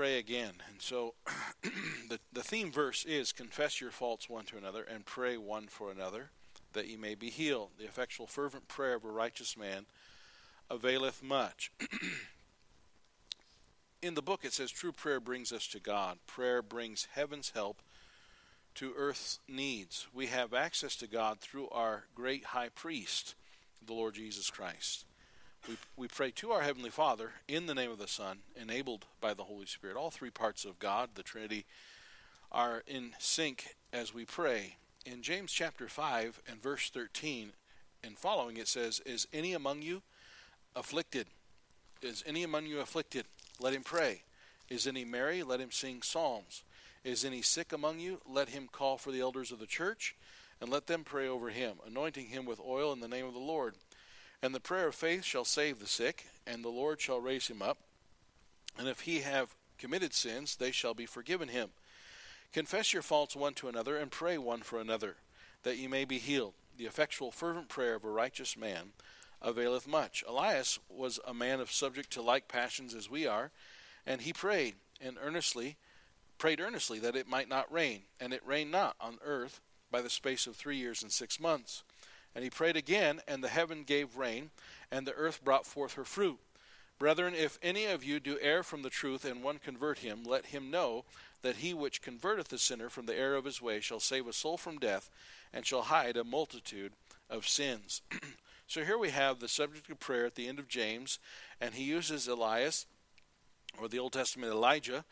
pray again. And so the, the theme verse is confess your faults one to another and pray one for another that ye may be healed. The effectual, fervent prayer of a righteous man availeth much. In the book, it says true prayer brings us to God. Prayer brings heaven's help to earth's needs. We have access to God through our great high priest, the Lord Jesus Christ. We, we pray to our Heavenly Father in the name of the Son, enabled by the Holy Spirit. All three parts of God, the Trinity, are in sync as we pray. In James chapter 5 and verse 13 and following, it says, Is any among you afflicted? Is any among you afflicted? Let him pray. Is any merry? Let him sing psalms. Is any sick among you? Let him call for the elders of the church, and let them pray over him, anointing him with oil in the name of the Lord. And the prayer of faith shall save the sick, and the Lord shall raise him up. And if he have committed sins, they shall be forgiven him. Confess your faults one to another, and pray one for another, that ye may be healed. The effectual, fervent prayer of a righteous man availeth much. Elias was a man of subject to like passions as we are, and he prayed and earnestly prayed earnestly that it might not rain, and it rained not on earth by the space of three years and six months. And he prayed again, and the heaven gave rain, and the earth brought forth her fruit. Brethren, if any of you do err from the truth, and one convert him, let him know that he which converteth the sinner from the error of his way shall save a soul from death, and shall hide a multitude of sins. so here we have the subject of prayer at the end of James, and he uses Elias, or the Old Testament Elijah,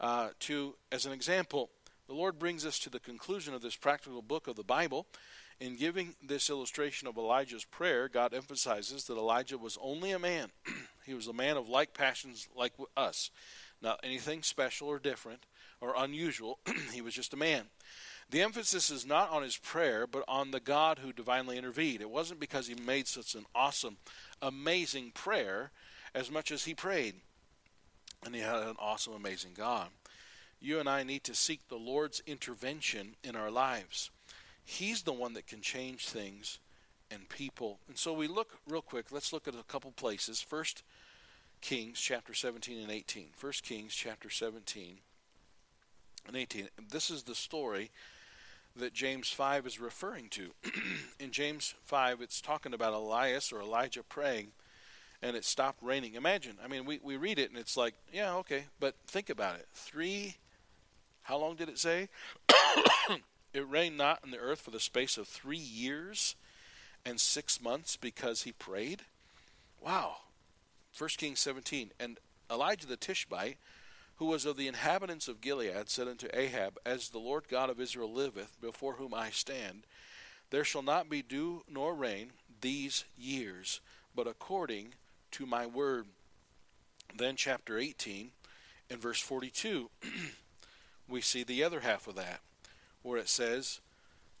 uh, to as an example. The Lord brings us to the conclusion of this practical book of the Bible in giving this illustration of Elijah's prayer, God emphasizes that Elijah was only a man. he was a man of like passions like us, not anything special or different or unusual. he was just a man. The emphasis is not on his prayer, but on the God who divinely intervened. It wasn't because he made such an awesome, amazing prayer as much as he prayed. And he had an awesome, amazing God. You and I need to seek the Lord's intervention in our lives. He's the one that can change things and people. And so we look real quick. Let's look at a couple places. First Kings chapter 17 and 18. First Kings chapter 17 and 18. This is the story that James 5 is referring to. In James 5, it's talking about Elias or Elijah praying, and it stopped raining. Imagine, I mean, we, we read it and it's like, yeah, okay, but think about it. Three, how long did it say? It rained not on the earth for the space of three years and six months because he prayed. Wow. 1 Kings 17. And Elijah the Tishbite, who was of the inhabitants of Gilead, said unto Ahab, As the Lord God of Israel liveth, before whom I stand, there shall not be dew nor rain these years, but according to my word. Then, chapter 18, in verse 42, we see the other half of that where it says,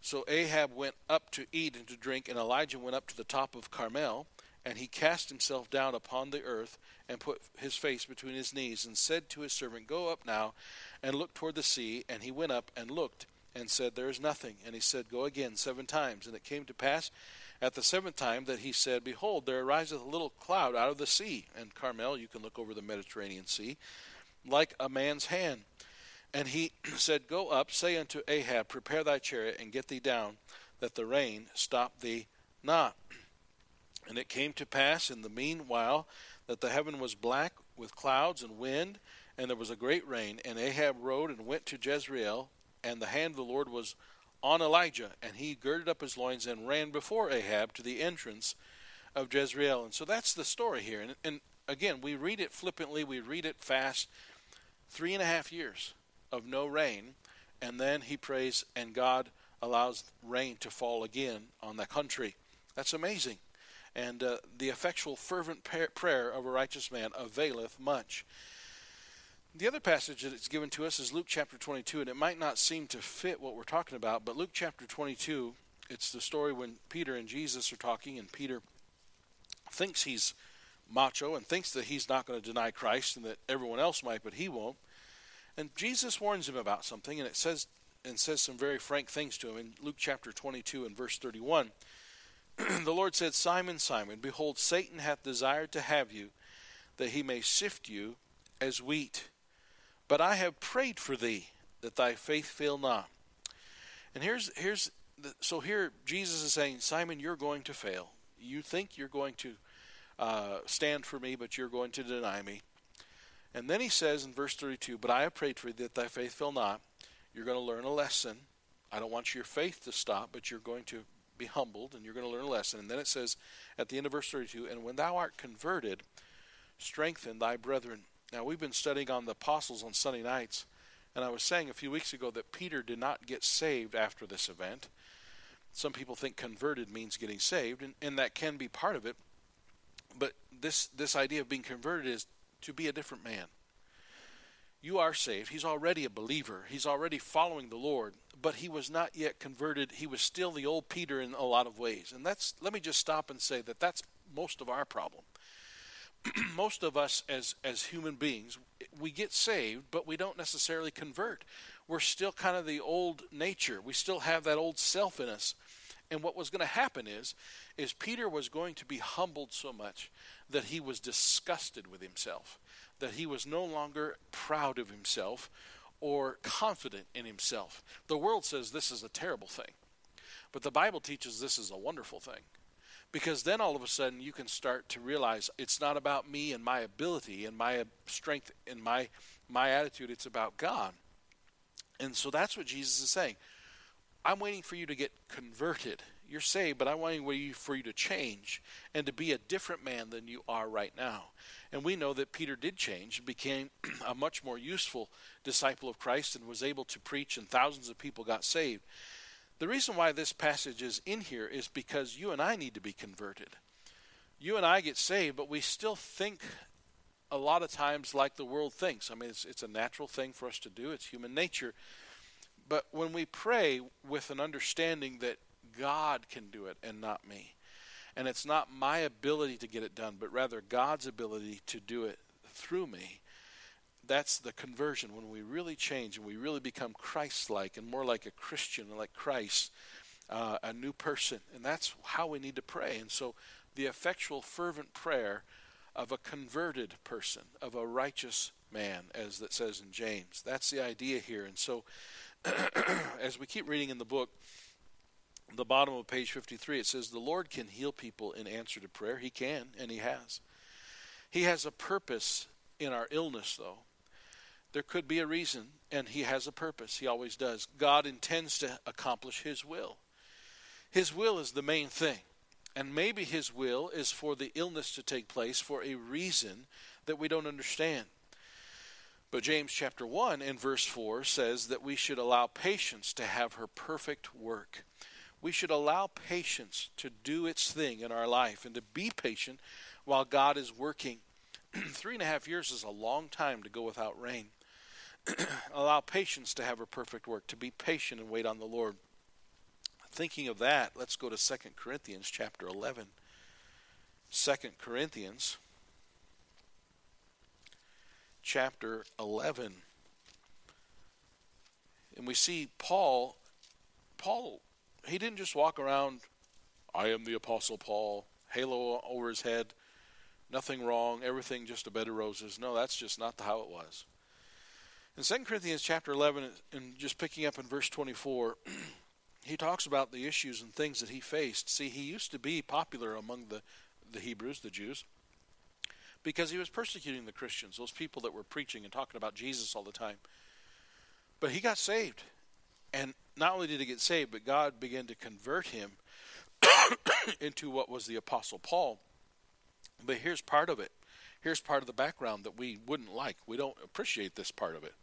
So Ahab went up to eat and to drink, and Elijah went up to the top of Carmel, and he cast himself down upon the earth, and put his face between his knees, and said to his servant, Go up now, and look toward the sea. And he went up and looked, and said, There is nothing. And he said, Go again seven times. And it came to pass at the seventh time that he said, Behold, there ariseth a little cloud out of the sea. And Carmel, you can look over the Mediterranean Sea, like a man's hand. And he said, Go up, say unto Ahab, Prepare thy chariot, and get thee down, that the rain stop thee not. And it came to pass in the meanwhile that the heaven was black with clouds and wind, and there was a great rain. And Ahab rode and went to Jezreel, and the hand of the Lord was on Elijah, and he girded up his loins and ran before Ahab to the entrance of Jezreel. And so that's the story here. And, and again, we read it flippantly, we read it fast. Three and a half years of no rain, and then he prays, and God allows rain to fall again on the country. That's amazing. And uh, the effectual, fervent prayer of a righteous man availeth much. The other passage that is given to us is Luke chapter 22, and it might not seem to fit what we're talking about, but Luke chapter 22, it's the story when Peter and Jesus are talking, and Peter thinks he's macho and thinks that he's not going to deny Christ and that everyone else might, but he won't. And Jesus warns him about something, and it says and says some very frank things to him in Luke chapter 22 and verse 31. the Lord said, Simon, Simon, behold, Satan hath desired to have you, that he may sift you as wheat. But I have prayed for thee that thy faith fail not. And here's here's the, so here Jesus is saying, Simon, you're going to fail. You think you're going to uh, stand for me, but you're going to deny me. And then he says in verse 32, But I have prayed for thee that thy faith fail not. You're going to learn a lesson. I don't want your faith to stop, but you're going to be humbled and you're going to learn a lesson. And then it says at the end of verse 32, And when thou art converted, strengthen thy brethren. Now, we've been studying on the apostles on Sunday nights, and I was saying a few weeks ago that Peter did not get saved after this event. Some people think converted means getting saved, and, and that can be part of it. But this, this idea of being converted is to be a different man. You are saved. He's already a believer. He's already following the Lord, but he was not yet converted. He was still the old Peter in a lot of ways. And that's let me just stop and say that that's most of our problem. most of us as as human beings, we get saved, but we don't necessarily convert. We're still kind of the old nature. We still have that old self in us. And what was going to happen is is Peter was going to be humbled so much that he was disgusted with himself, that he was no longer proud of himself or confident in himself. The world says this is a terrible thing, but the Bible teaches this is a wonderful thing. Because then all of a sudden you can start to realize it's not about me and my ability and my strength and my my attitude, it's about God. And so that's what Jesus is saying. I'm waiting for you to get converted you're saved, but I'm waiting for you to change and to be a different man than you are right now. And we know that Peter did change, and became a much more useful disciple of Christ, and was able to preach, and thousands of people got saved. The reason why this passage is in here is because you and I need to be converted. You and I get saved, but we still think a lot of times like the world thinks. I mean, it's, it's a natural thing for us to do, it's human nature. But when we pray with an understanding that God can do it and not me. And it's not my ability to get it done, but rather God's ability to do it through me. That's the conversion when we really change and we really become Christ like and more like a Christian, like Christ, uh, a new person. And that's how we need to pray. And so the effectual, fervent prayer of a converted person, of a righteous man, as it says in James. That's the idea here. And so as we keep reading in the book, the bottom of page 53, it says, The Lord can heal people in answer to prayer. He can, and He has. He has a purpose in our illness, though. There could be a reason, and He has a purpose. He always does. God intends to accomplish His will. His will is the main thing. And maybe His will is for the illness to take place for a reason that we don't understand. But James chapter 1 and verse 4 says that we should allow patience to have her perfect work we should allow patience to do its thing in our life and to be patient while God is working. Three and a half years is a long time to go without rain. allow patience to have her perfect work, to be patient and wait on the Lord. Thinking of that, let's go to 2 Corinthians chapter 11. 2 Corinthians chapter 11. And we see Paul Paul he didn't just walk around, I am the Apostle Paul, halo over his head, nothing wrong, everything just a bed of roses. No, that's just not how it was. In 2 Corinthians chapter 11, and just picking up in verse 24, he talks about the issues and things that he faced. See, he used to be popular among the, the Hebrews, the Jews, because he was persecuting the Christians, those people that were preaching and talking about Jesus all the time. But he got saved. And not only did he get saved, but God began to convert him into what was the Apostle Paul. But here's part of it. Here's part of the background that we wouldn't like. We don't appreciate this part of it.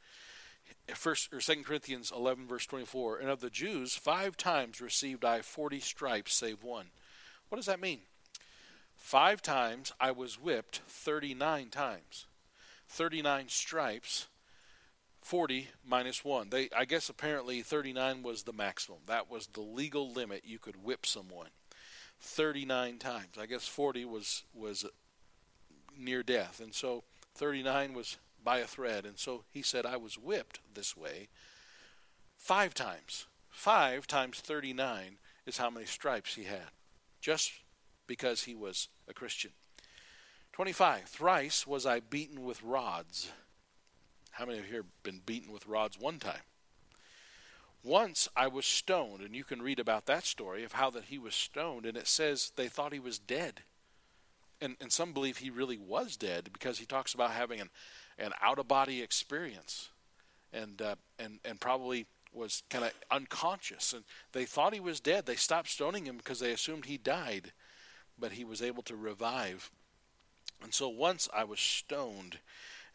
First or Second Corinthians eleven verse twenty four, and of the Jews five times received I forty stripes save one. What does that mean? Five times I was whipped thirty nine times. Thirty nine stripes 40 minus 1. They I guess apparently 39 was the maximum. That was the legal limit you could whip someone. 39 times. I guess 40 was was near death. And so 39 was by a thread. And so he said I was whipped this way 5 times. 5 times 39 is how many stripes he had. Just because he was a Christian. 25. Thrice was I beaten with rods. How many of you here have been beaten with rods one time? Once I was stoned, and you can read about that story of how that he was stoned, and it says they thought he was dead. And, and some believe he really was dead because he talks about having an, an out of body experience and, uh, and, and probably was kind of unconscious. And they thought he was dead. They stopped stoning him because they assumed he died, but he was able to revive. And so once I was stoned,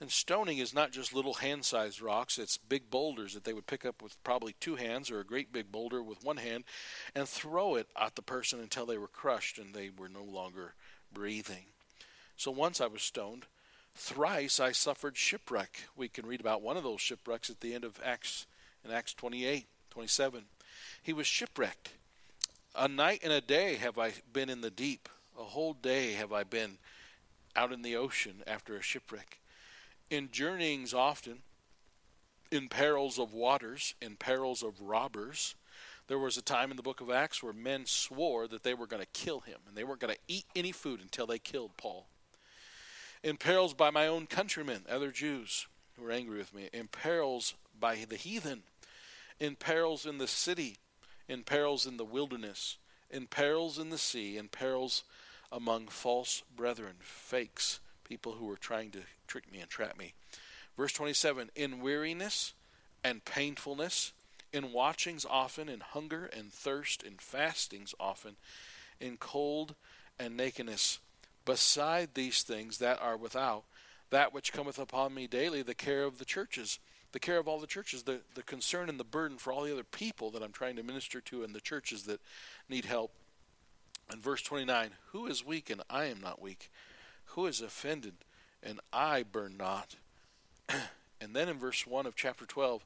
and stoning is not just little hand sized rocks, it's big boulders that they would pick up with probably two hands or a great big boulder with one hand and throw it at the person until they were crushed and they were no longer breathing. So once I was stoned. Thrice I suffered shipwreck. We can read about one of those shipwrecks at the end of Acts in Acts 28, 27. He was shipwrecked. A night and a day have I been in the deep. A whole day have I been out in the ocean after a shipwreck in journeyings often, in perils of waters, in perils of robbers. There was a time in the book of Acts where men swore that they were going to kill him and they weren't going to eat any food until they killed Paul. In perils by my own countrymen, other Jews who were angry with me, in perils by the heathen, in perils in the city, in perils in the wilderness, in perils in the sea, in perils among false brethren, fakes, people who were trying to trick me and trap me. Verse 27 In weariness and painfulness, in watchings often, in hunger and thirst, in fastings often, in cold and nakedness. Beside these things that are without, that which cometh upon me daily, the care of the churches, the care of all the churches, the, the concern and the burden for all the other people that I'm trying to minister to and the churches that need help. And verse 29 Who is weak and I am not weak? Who is offended and I burn not. and then in verse 1 of chapter 12,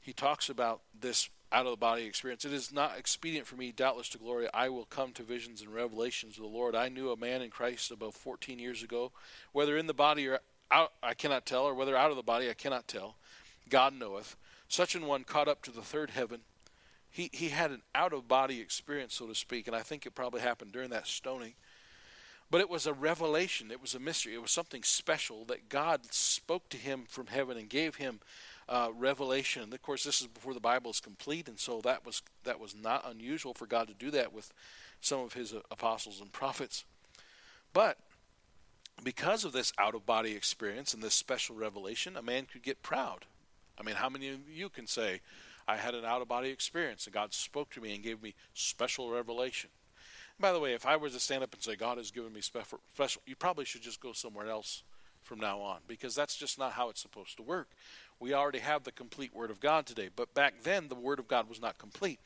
he talks about this out of the body experience. It is not expedient for me, doubtless, to glory. I will come to visions and revelations of the Lord. I knew a man in Christ about 14 years ago, whether in the body or out, I cannot tell, or whether out of the body, I cannot tell. God knoweth. Such an one caught up to the third heaven. He, he had an out of body experience, so to speak, and I think it probably happened during that stoning. But it was a revelation, it was a mystery, it was something special that God spoke to him from heaven and gave him uh, revelation. And of course, this is before the Bible is complete, and so that was that was not unusual for God to do that with some of His uh, apostles and prophets. But because of this out of body experience and this special revelation, a man could get proud. I mean, how many of you can say, I had an out of body experience and God spoke to me and gave me special revelation? By the way, if I was to stand up and say God has given me special, you probably should just go somewhere else from now on because that's just not how it's supposed to work. We already have the complete Word of God today, but back then the Word of God was not complete.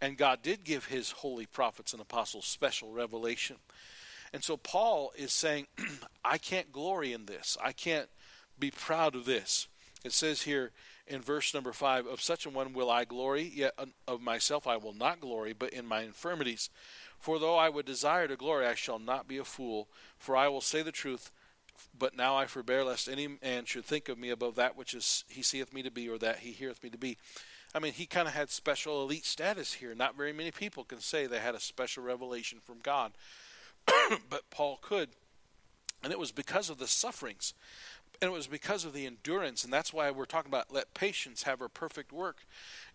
And God did give His holy prophets and apostles special revelation. And so Paul is saying, I can't glory in this. I can't be proud of this. It says here in verse number 5 Of such a one will I glory, yet of myself I will not glory, but in my infirmities. For though I would desire to glory, I shall not be a fool, for I will say the truth. But now I forbear lest any man should think of me above that which is he seeth me to be, or that he heareth me to be. I mean, he kind of had special elite status here. Not very many people can say they had a special revelation from God, but Paul could. And it was because of the sufferings. And it was because of the endurance. And that's why we're talking about let patience have her perfect work.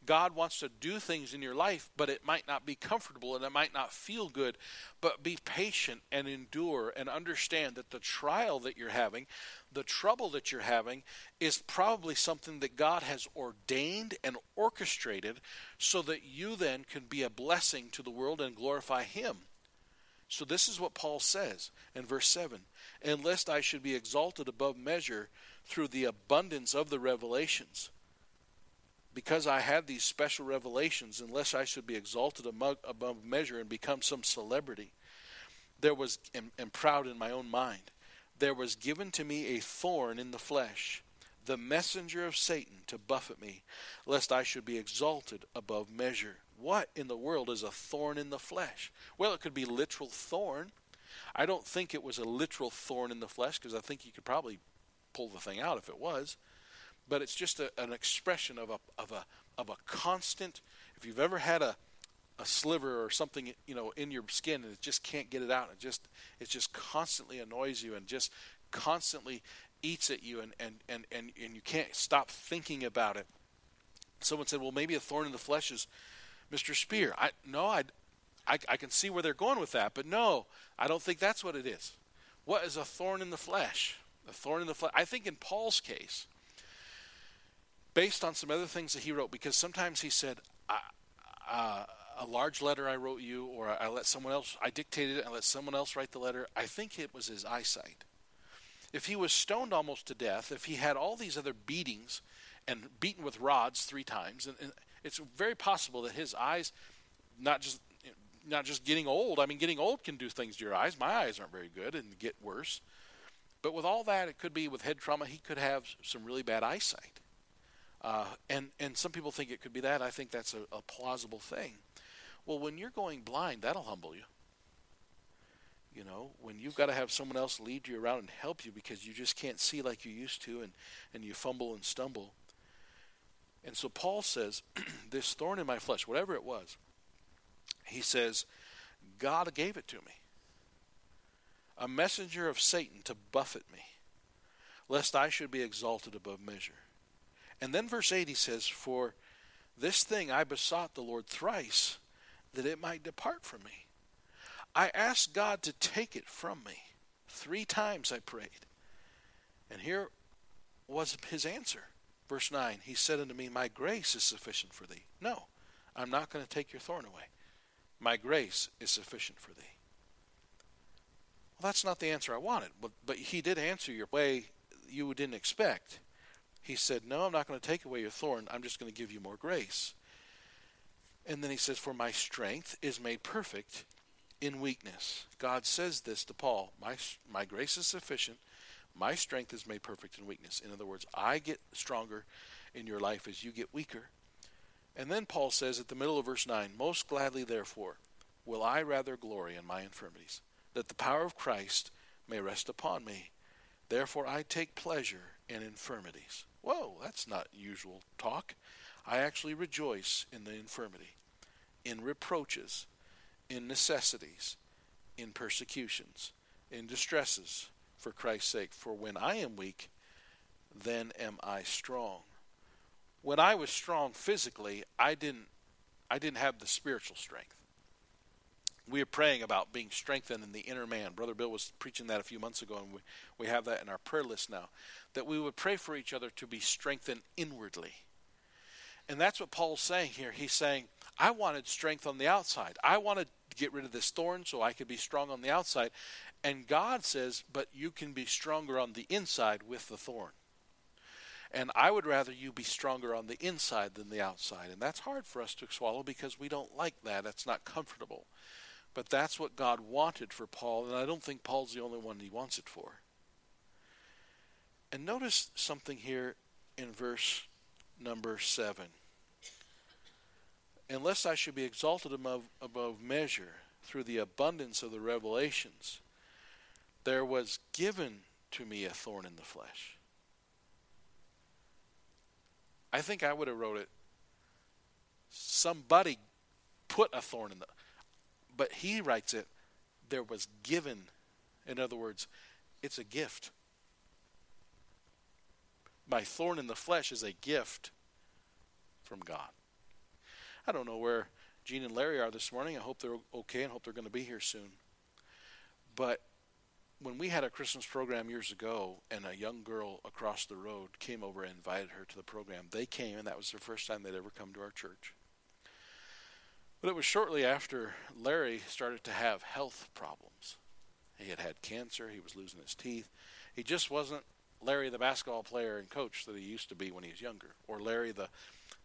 God wants to do things in your life but it might not be comfortable and it might not feel good. But be patient and endure and understand that the trial that you're having the trouble that you're having is probably something that god has ordained and orchestrated so that you then can be a blessing to the world and glorify him so this is what paul says in verse 7 and lest I should be exalted above measure through the abundance of the revelations. Because I had these special revelations, unless I should be exalted above measure and become some celebrity, there was, and, and proud in my own mind, there was given to me a thorn in the flesh, the messenger of Satan to buffet me, lest I should be exalted above measure. What in the world is a thorn in the flesh? Well, it could be literal thorn. I don't think it was a literal thorn in the flesh because I think you could probably pull the thing out if it was. But it's just a, an expression of a of a of a constant. If you've ever had a a sliver or something you know in your skin and it just can't get it out, it just it just constantly annoys you and just constantly eats at you and, and, and, and, and you can't stop thinking about it. Someone said, well, maybe a thorn in the flesh is Mr. Spear. I, no, I, I, I can see where they're going with that, but no, I don't think that's what it is. What is a thorn in the flesh? A thorn in the flesh. I think in Paul's case, based on some other things that he wrote, because sometimes he said, uh, a large letter I wrote you, or I let someone else, I dictated it and let someone else write the letter. I think it was his eyesight. If he was stoned almost to death, if he had all these other beatings and beaten with rods three times, and, and it's very possible that his eyes, not just not just getting old. I mean, getting old can do things to your eyes. My eyes aren't very good and get worse. But with all that, it could be with head trauma. He could have some really bad eyesight. Uh, and and some people think it could be that. I think that's a, a plausible thing. Well, when you're going blind, that'll humble you. You know, when you've got to have someone else lead you around and help you because you just can't see like you used to, and and you fumble and stumble. And so Paul says, this thorn in my flesh, whatever it was, he says, God gave it to me. A messenger of Satan to buffet me, lest I should be exalted above measure. And then verse 8 he says, For this thing I besought the Lord thrice, that it might depart from me. I asked God to take it from me. Three times I prayed. And here was his answer. Verse 9 He said unto me, My grace is sufficient for thee. No, I'm not going to take your thorn away. My grace is sufficient for thee. Well, that's not the answer I wanted, but, but he did answer your way you didn't expect. He said, No, I'm not going to take away your thorn. I'm just going to give you more grace. And then he says, For my strength is made perfect in weakness. God says this to Paul My, my grace is sufficient. My strength is made perfect in weakness. In other words, I get stronger in your life as you get weaker. And then Paul says at the middle of verse 9, Most gladly, therefore, will I rather glory in my infirmities, that the power of Christ may rest upon me. Therefore, I take pleasure in infirmities. Whoa, that's not usual talk. I actually rejoice in the infirmity, in reproaches, in necessities, in persecutions, in distresses, for Christ's sake. For when I am weak, then am I strong when I was strong physically, I didn't I didn't have the spiritual strength. We are praying about being strengthened in the inner man. Brother Bill was preaching that a few months ago, and we, we have that in our prayer list now. That we would pray for each other to be strengthened inwardly. And that's what Paul's saying here. He's saying, I wanted strength on the outside. I wanted get rid of this thorn so I could be strong on the outside. And God says, but you can be stronger on the inside with the thorn. And I would rather you be stronger on the inside than the outside. And that's hard for us to swallow because we don't like that. It's not comfortable. But that's what God wanted for Paul, and I don't think Paul's the only one he wants it for. And notice something here in verse number 7. Unless I should be exalted above, above measure through the abundance of the revelations, there was given to me a thorn in the flesh I think I would have wrote it. Somebody put a thorn in the. But he writes it, there was given. In other words, it's a gift. My thorn in the flesh is a gift from God. I don't know where Gene and Larry are this morning. I hope they're okay and hope they're going to be here soon. But when we had a Christmas program years ago, and a young girl across the road came over and invited her to the program, they came, and that was their first time they'd ever come to our church. But it was shortly after Larry started to have health problems. He had had cancer, he was losing his teeth. He just wasn't Larry, the basketball player and coach that he used to be when he was younger, or Larry, the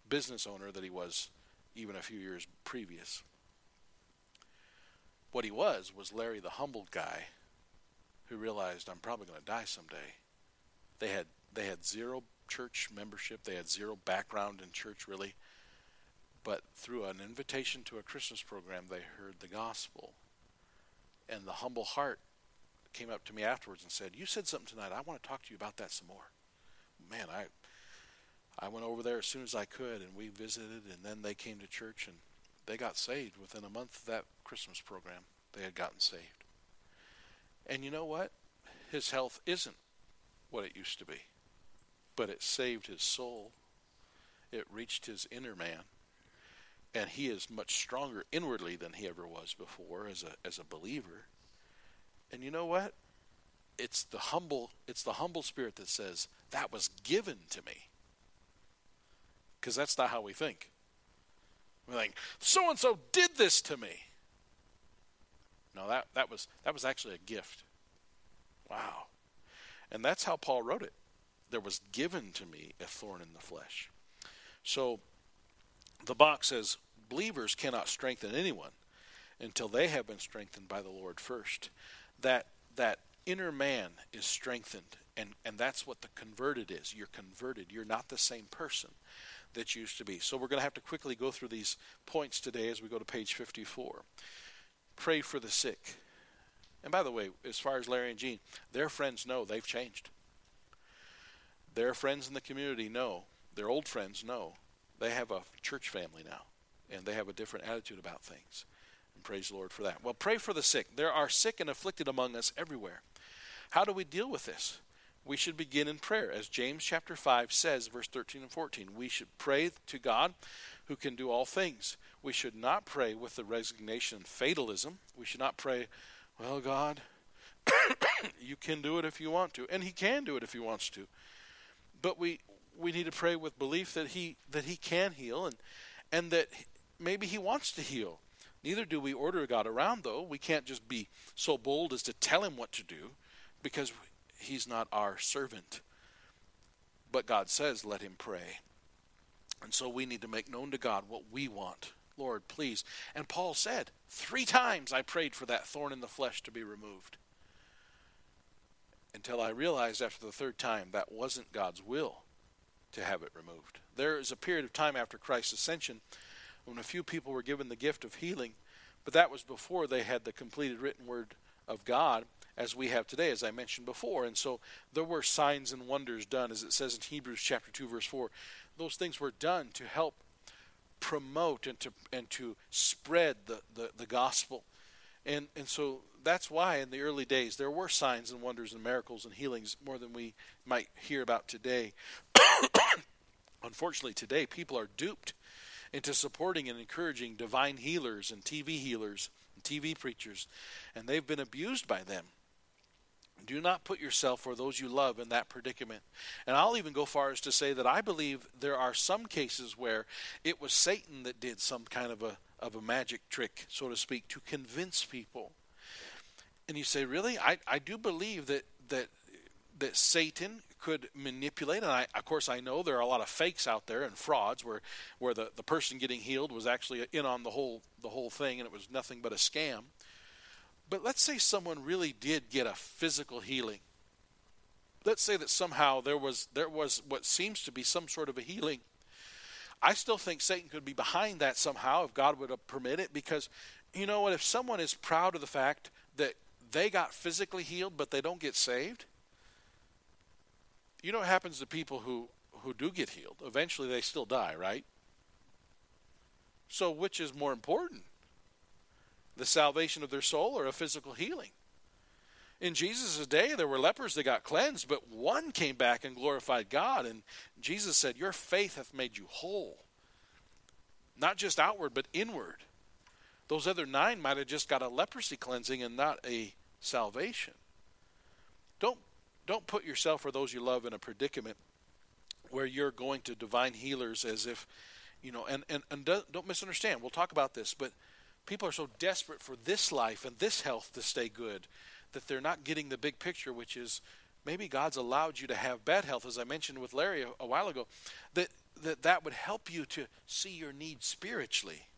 business owner that he was even a few years previous. What he was was Larry, the humbled guy who realized I'm probably going to die someday. They had they had zero church membership. They had zero background in church really. But through an invitation to a Christmas program, they heard the gospel. And the humble heart came up to me afterwards and said, "You said something tonight. I want to talk to you about that some more." Man, I I went over there as soon as I could, and we visited, and then they came to church, and they got saved within a month of that Christmas program. They had gotten saved. And you know what? His health isn't what it used to be. But it saved his soul. It reached his inner man. And he is much stronger inwardly than he ever was before as a as a believer. And you know what? It's the humble it's the humble spirit that says, That was given to me. Because that's not how we think. We think, so and so did this to me. No, that, that was that was actually a gift. Wow. And that's how Paul wrote it. There was given to me a thorn in the flesh. So the box says believers cannot strengthen anyone until they have been strengthened by the Lord first. That that inner man is strengthened and, and that's what the converted is. You're converted. You're not the same person that used to be. So we're going to have to quickly go through these points today as we go to page 54. Pray for the sick. And by the way, as far as Larry and Jean, their friends know they've changed. Their friends in the community know, their old friends know, they have a church family now, and they have a different attitude about things. And praise the Lord for that. Well, pray for the sick. There are sick and afflicted among us everywhere. How do we deal with this? We should begin in prayer. As James chapter 5 says, verse 13 and 14, we should pray to God who can do all things. We should not pray with the resignation and fatalism. We should not pray, well, God, you can do it if you want to, and He can do it if He wants to. But we we need to pray with belief that He that He can heal and and that maybe He wants to heal. Neither do we order God around, though. We can't just be so bold as to tell Him what to do, because He's not our servant. But God says, "Let him pray." And so we need to make known to God what we want Lord, please. And Paul said, Three times I prayed for that thorn in the flesh to be removed. Until I realized after the third time that wasn't God's will to have it removed. There is a period of time after Christ's ascension when a few people were given the gift of healing, but that was before they had the completed written word of God as we have today, as I mentioned before. And so there were signs and wonders done, as it says in Hebrews chapter 2, verse 4. Those things were done to help promote and to and to spread the, the, the gospel. And and so that's why in the early days there were signs and wonders and miracles and healings more than we might hear about today. Unfortunately, today people are duped into supporting and encouraging divine healers and TV healers TV preachers, and they've been abused by them. Do not put yourself or those you love in that predicament. And I'll even go far as to say that I believe there are some cases where it was Satan that did some kind of a of a magic trick, so to speak, to convince people. And you say, really? I, I do believe that that that Satan could manipulate, and I, of course I know there are a lot of fakes out there and frauds where where the, the person getting healed was actually in on the whole the whole thing and it was nothing but a scam. But let's say someone really did get a physical healing. Let's say that somehow there was there was what seems to be some sort of a healing. I still think Satan could be behind that somehow if God would permit it because you know what if someone is proud of the fact that they got physically healed but they don't get saved, you know what happens to people who who do get healed? Eventually they still die, right? So which is more important? the salvation of their soul or a physical healing. In Jesus' day, there were lepers that got cleansed, but one came back and glorified God. And Jesus said, Your faith hath made you whole. Not just outward, but inward. Those other nine might have just got a leprosy cleansing and not a salvation. Don't, don't put yourself or those you love in a predicament where you're going to divine healers as if, you know, and, and, and don't misunderstand. We'll talk about this, but people are so desperate for this life and this health to stay good that they're not getting the big picture, which is maybe God's allowed you to have bad health, as I mentioned with Larry a, a while ago, that, that that would help you to see your needs spiritually.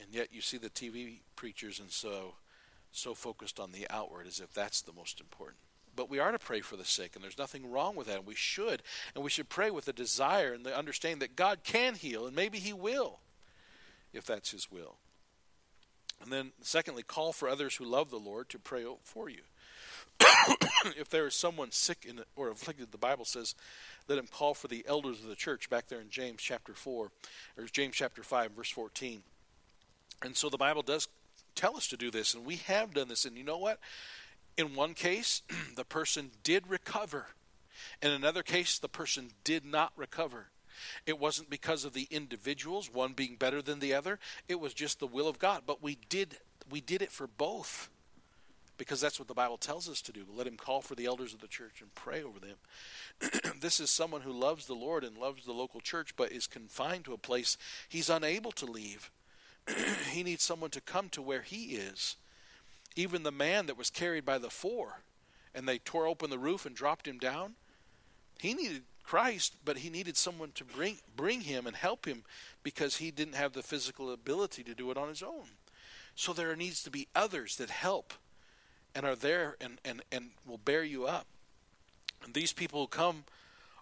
And yet you see the TV preachers and so so focused on the outward as if that's the most important. But we are to pray for the sick, and there's nothing wrong with that. And we should. And we should pray with the desire and the understanding that God can heal, and maybe He will if that's His will. And then, secondly, call for others who love the Lord to pray for you. if there is someone sick in, or afflicted, the Bible says, let him call for the elders of the church back there in James chapter 4, or James chapter 5, verse 14. And so the Bible does tell us to do this, and we have done this. And you know what? In one case, the person did recover. In another case, the person did not recover. It wasn't because of the individuals, one being better than the other. It was just the will of God. But we did we did it for both because that's what the Bible tells us to do. Let him call for the elders of the church and pray over them. this is someone who loves the Lord and loves the local church, but is confined to a place he's unable to leave. he needs someone to come to where he is. Even the man that was carried by the four, and they tore open the roof and dropped him down, he needed Christ, but he needed someone to bring bring him and help him because he didn't have the physical ability to do it on his own. So there needs to be others that help and are there and, and, and will bear you up. And these people who come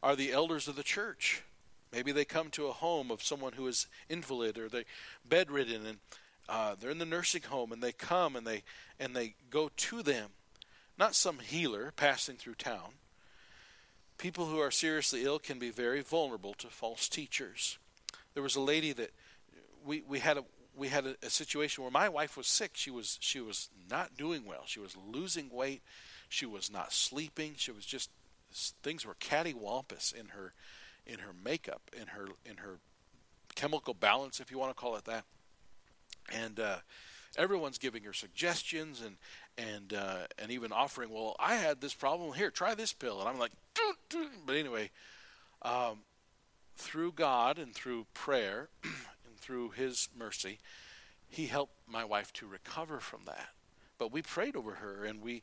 are the elders of the church. Maybe they come to a home of someone who is invalid or they bedridden and uh, they're in the nursing home and they come and they and they go to them. Not some healer passing through town. People who are seriously ill can be very vulnerable to false teachers. There was a lady that we, we had a we had a, a situation where my wife was sick. She was she was not doing well. She was losing weight. She was not sleeping. She was just things were cattywampus in her in her makeup, in her in her chemical balance, if you want to call it that. And uh, everyone's giving her suggestions and and uh, and even offering. Well, I had this problem. Here, try this pill. And I'm like, but anyway, um, through God and through prayer and through His mercy, He helped my wife to recover from that. But we prayed over her and we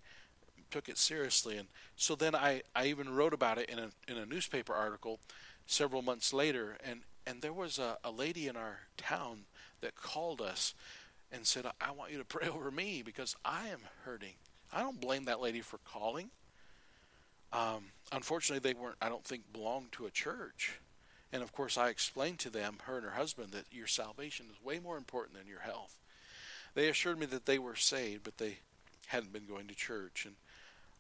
took it seriously. And so then I, I even wrote about it in a, in a newspaper article several months later. And, and there was a, a lady in our town that called us and said, I want you to pray over me because I am hurting. I don't blame that lady for calling. Um, unfortunately, they weren't, I don't think, belonged to a church. And of course, I explained to them, her and her husband, that your salvation is way more important than your health. They assured me that they were saved, but they hadn't been going to church. And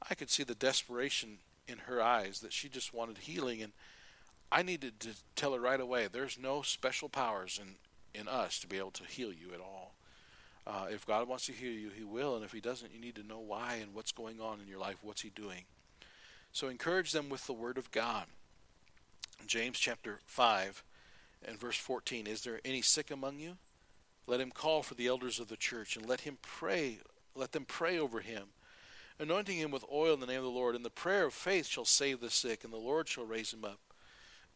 I could see the desperation in her eyes that she just wanted healing. And I needed to tell her right away there's no special powers in, in us to be able to heal you at all. Uh, if God wants to heal you, He will. And if He doesn't, you need to know why and what's going on in your life. What's He doing? So encourage them with the Word of God. James chapter 5 and verse 14 Is there any sick among you? Let him call for the elders of the church and let him pray, let them pray over him, anointing him with oil in the name of the Lord. And the prayer of faith shall save the sick, and the Lord shall raise him up.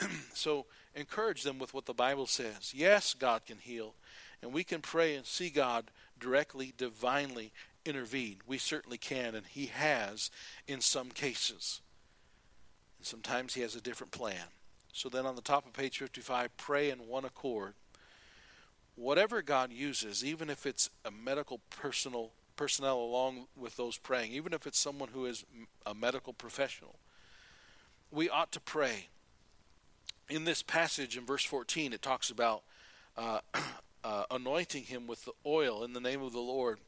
so encourage them with what the Bible says. Yes, God can heal, and we can pray and see God directly, divinely intervene. We certainly can, and He has in some cases. And sometimes He has a different plan. So then on the top of page 55, pray in one accord. Whatever God uses, even if it's a medical personal personnel along with those praying, even if it's someone who is a medical professional, we ought to pray. In this passage in verse 14, it talks about uh, uh, anointing him with the oil in the name of the Lord.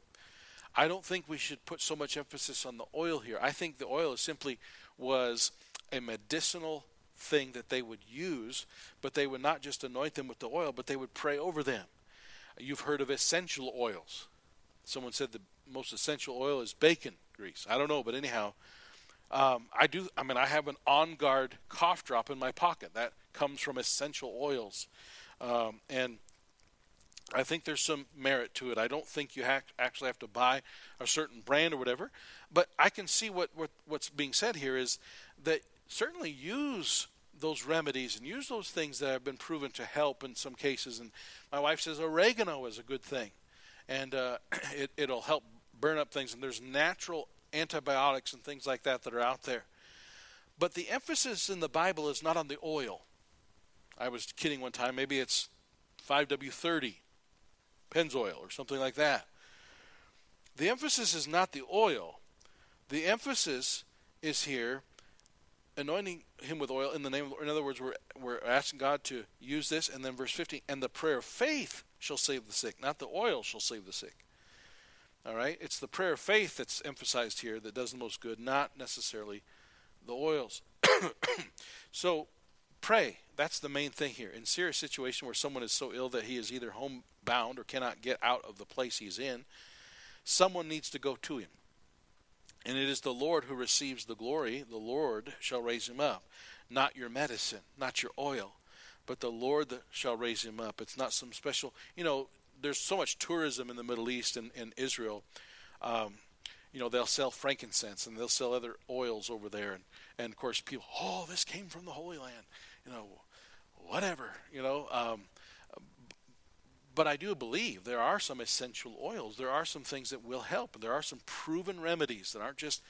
I don't think we should put so much emphasis on the oil here. I think the oil simply was a medicinal thing that they would use, but they would not just anoint them with the oil, but they would pray over them. You've heard of essential oils. Someone said the most essential oil is bacon grease. I don't know, but anyhow, um, I do. I mean, I have an On Guard cough drop in my pocket that comes from essential oils, um, and I think there's some merit to it. I don't think you ha- actually have to buy a certain brand or whatever, but I can see what, what what's being said here is that certainly use those remedies and use those things that have been proven to help in some cases. And my wife says oregano is a good thing, and uh, it, it'll help burn up things. And there's natural antibiotics and things like that that are out there. But the emphasis in the Bible is not on the oil. I was kidding one time. Maybe it's 5W30, Pennzoil, or something like that. The emphasis is not the oil. The emphasis is here anointing him with oil in the name of in other words we're we're asking God to use this and then verse 15 and the prayer of faith shall save the sick not the oil shall save the sick all right it's the prayer of faith that's emphasized here that does the most good not necessarily the oils so pray that's the main thing here in serious situation where someone is so ill that he is either homebound or cannot get out of the place he's in someone needs to go to him And it is the Lord who receives the glory. The Lord shall raise him up. Not your medicine, not your oil, but the Lord shall raise him up. It's not some special, you know, there's so much tourism in the Middle East and, and Israel. Um, you know, they'll sell frankincense and they'll sell other oils over there. And, and of course, people, oh, this came from the Holy Land. You know, whatever, you know. Um, but I do believe there are some essential oils. There are some things that will help. There are some proven remedies that aren't just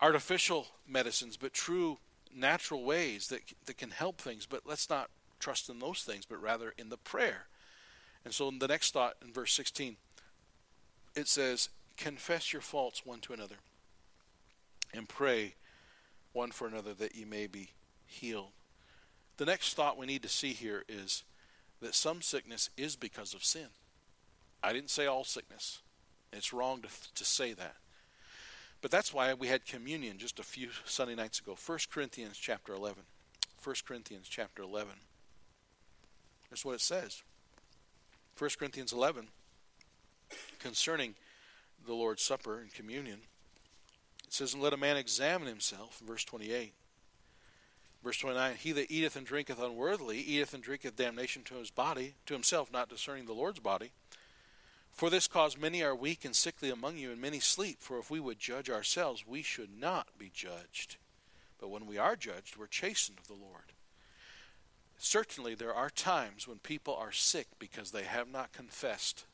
artificial medicines, but true natural ways that that can help things. But let's not trust in those things, but rather in the prayer. And so, in the next thought in verse 16, it says, "Confess your faults one to another, and pray one for another that ye may be healed." The next thought we need to see here is that some sickness is because of sin. I didn't say all sickness. It's wrong to, to say that. But that's why we had communion just a few Sunday nights ago. 1 Corinthians chapter 11. 1 Corinthians chapter 11. That's what it says. 1 Corinthians 11 concerning the Lord's Supper and communion. It says, And let a man examine himself, verse 28. Verse 29 He that eateth and drinketh unworthily eateth and drinketh damnation to his body, to himself, not discerning the Lord's body. For this cause many are weak and sickly among you, and many sleep. For if we would judge ourselves, we should not be judged. But when we are judged, we're chastened of the Lord. Certainly, there are times when people are sick because they have not confessed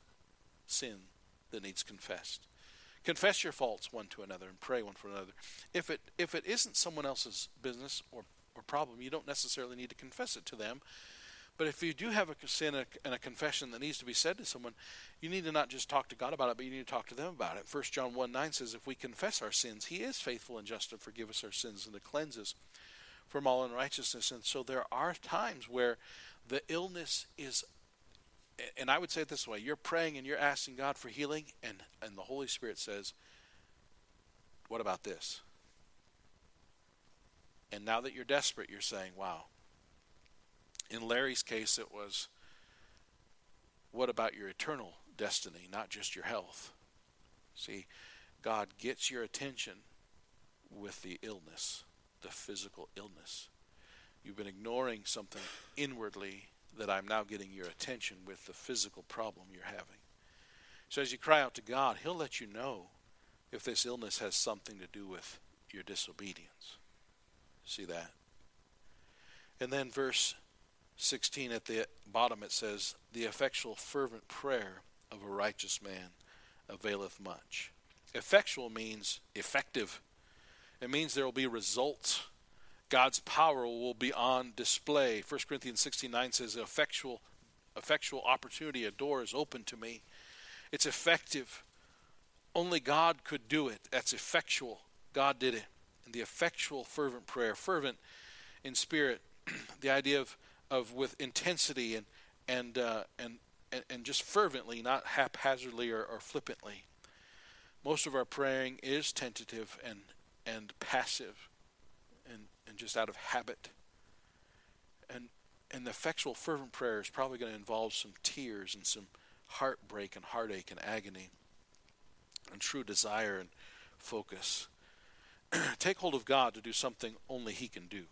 sin that needs confessed. Confess your faults one to another and pray one for another. If it if it isn't someone else's business or or problem, you don't necessarily need to confess it to them. But if you do have a sin and a confession that needs to be said to someone, you need to not just talk to God about it, but you need to talk to them about it. 1 John 1 9 says, If we confess our sins, He is faithful and just to forgive us our sins and to cleanse us from all unrighteousness. And so there are times where the illness is, and I would say it this way you're praying and you're asking God for healing, and, and the Holy Spirit says, What about this? And now that you're desperate, you're saying, wow. In Larry's case, it was, what about your eternal destiny, not just your health? See, God gets your attention with the illness, the physical illness. You've been ignoring something inwardly that I'm now getting your attention with the physical problem you're having. So as you cry out to God, He'll let you know if this illness has something to do with your disobedience. See that? And then verse 16 at the bottom it says, The effectual fervent prayer of a righteous man availeth much. Effectual means effective. It means there will be results. God's power will be on display. 1 Corinthians 69 says, effectual, effectual opportunity, a door is open to me. It's effective. Only God could do it. That's effectual. God did it and the effectual fervent prayer fervent in spirit the idea of of with intensity and and uh, and, and and just fervently not haphazardly or, or flippantly most of our praying is tentative and and passive and and just out of habit and and the effectual fervent prayer is probably going to involve some tears and some heartbreak and heartache and agony and true desire and focus take hold of God to do something only He can do.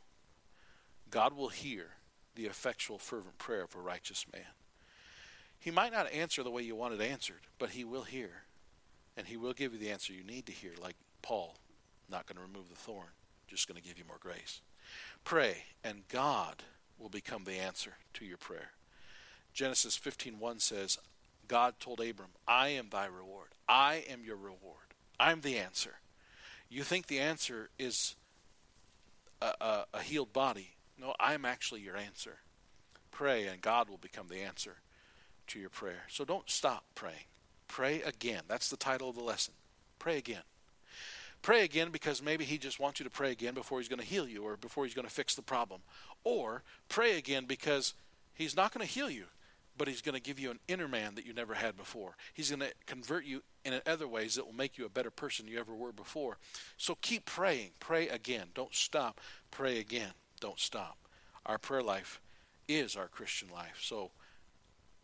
God will hear the effectual, fervent prayer of a righteous man. He might not answer the way you want it answered, but He will hear. And He will give you the answer you need to hear, like Paul, not going to remove the thorn, just going to give you more grace. Pray, and God will become the answer to your prayer. Genesis 15:1 says, God told Abram, "I am thy reward. I am your reward. I'm the answer." You think the answer is a, a, a healed body. No, I'm actually your answer. Pray, and God will become the answer to your prayer. So don't stop praying. Pray again. That's the title of the lesson. Pray again. Pray again because maybe He just wants you to pray again before He's going to heal you or before He's going to fix the problem. Or pray again because He's not going to heal you but he's going to give you an inner man that you never had before. He's going to convert you in other ways that will make you a better person you ever were before. So keep praying. Pray again. Don't stop. Pray again. Don't stop. Our prayer life is our Christian life. So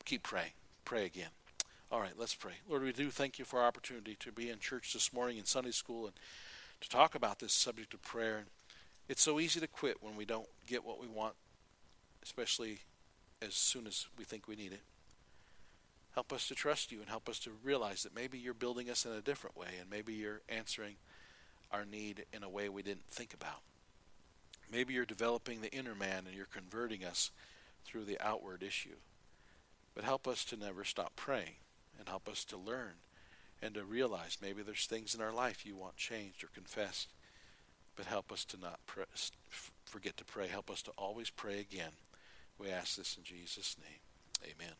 keep praying. Pray again. All right, let's pray. Lord, we do thank you for our opportunity to be in church this morning in Sunday school and to talk about this subject of prayer. It's so easy to quit when we don't get what we want, especially as soon as we think we need it. Help us to trust you and help us to realize that maybe you're building us in a different way and maybe you're answering our need in a way we didn't think about. Maybe you're developing the inner man and you're converting us through the outward issue. But help us to never stop praying and help us to learn and to realize maybe there's things in our life you want changed or confessed. But help us to not forget to pray. Help us to always pray again. We ask this in Jesus' name. Amen.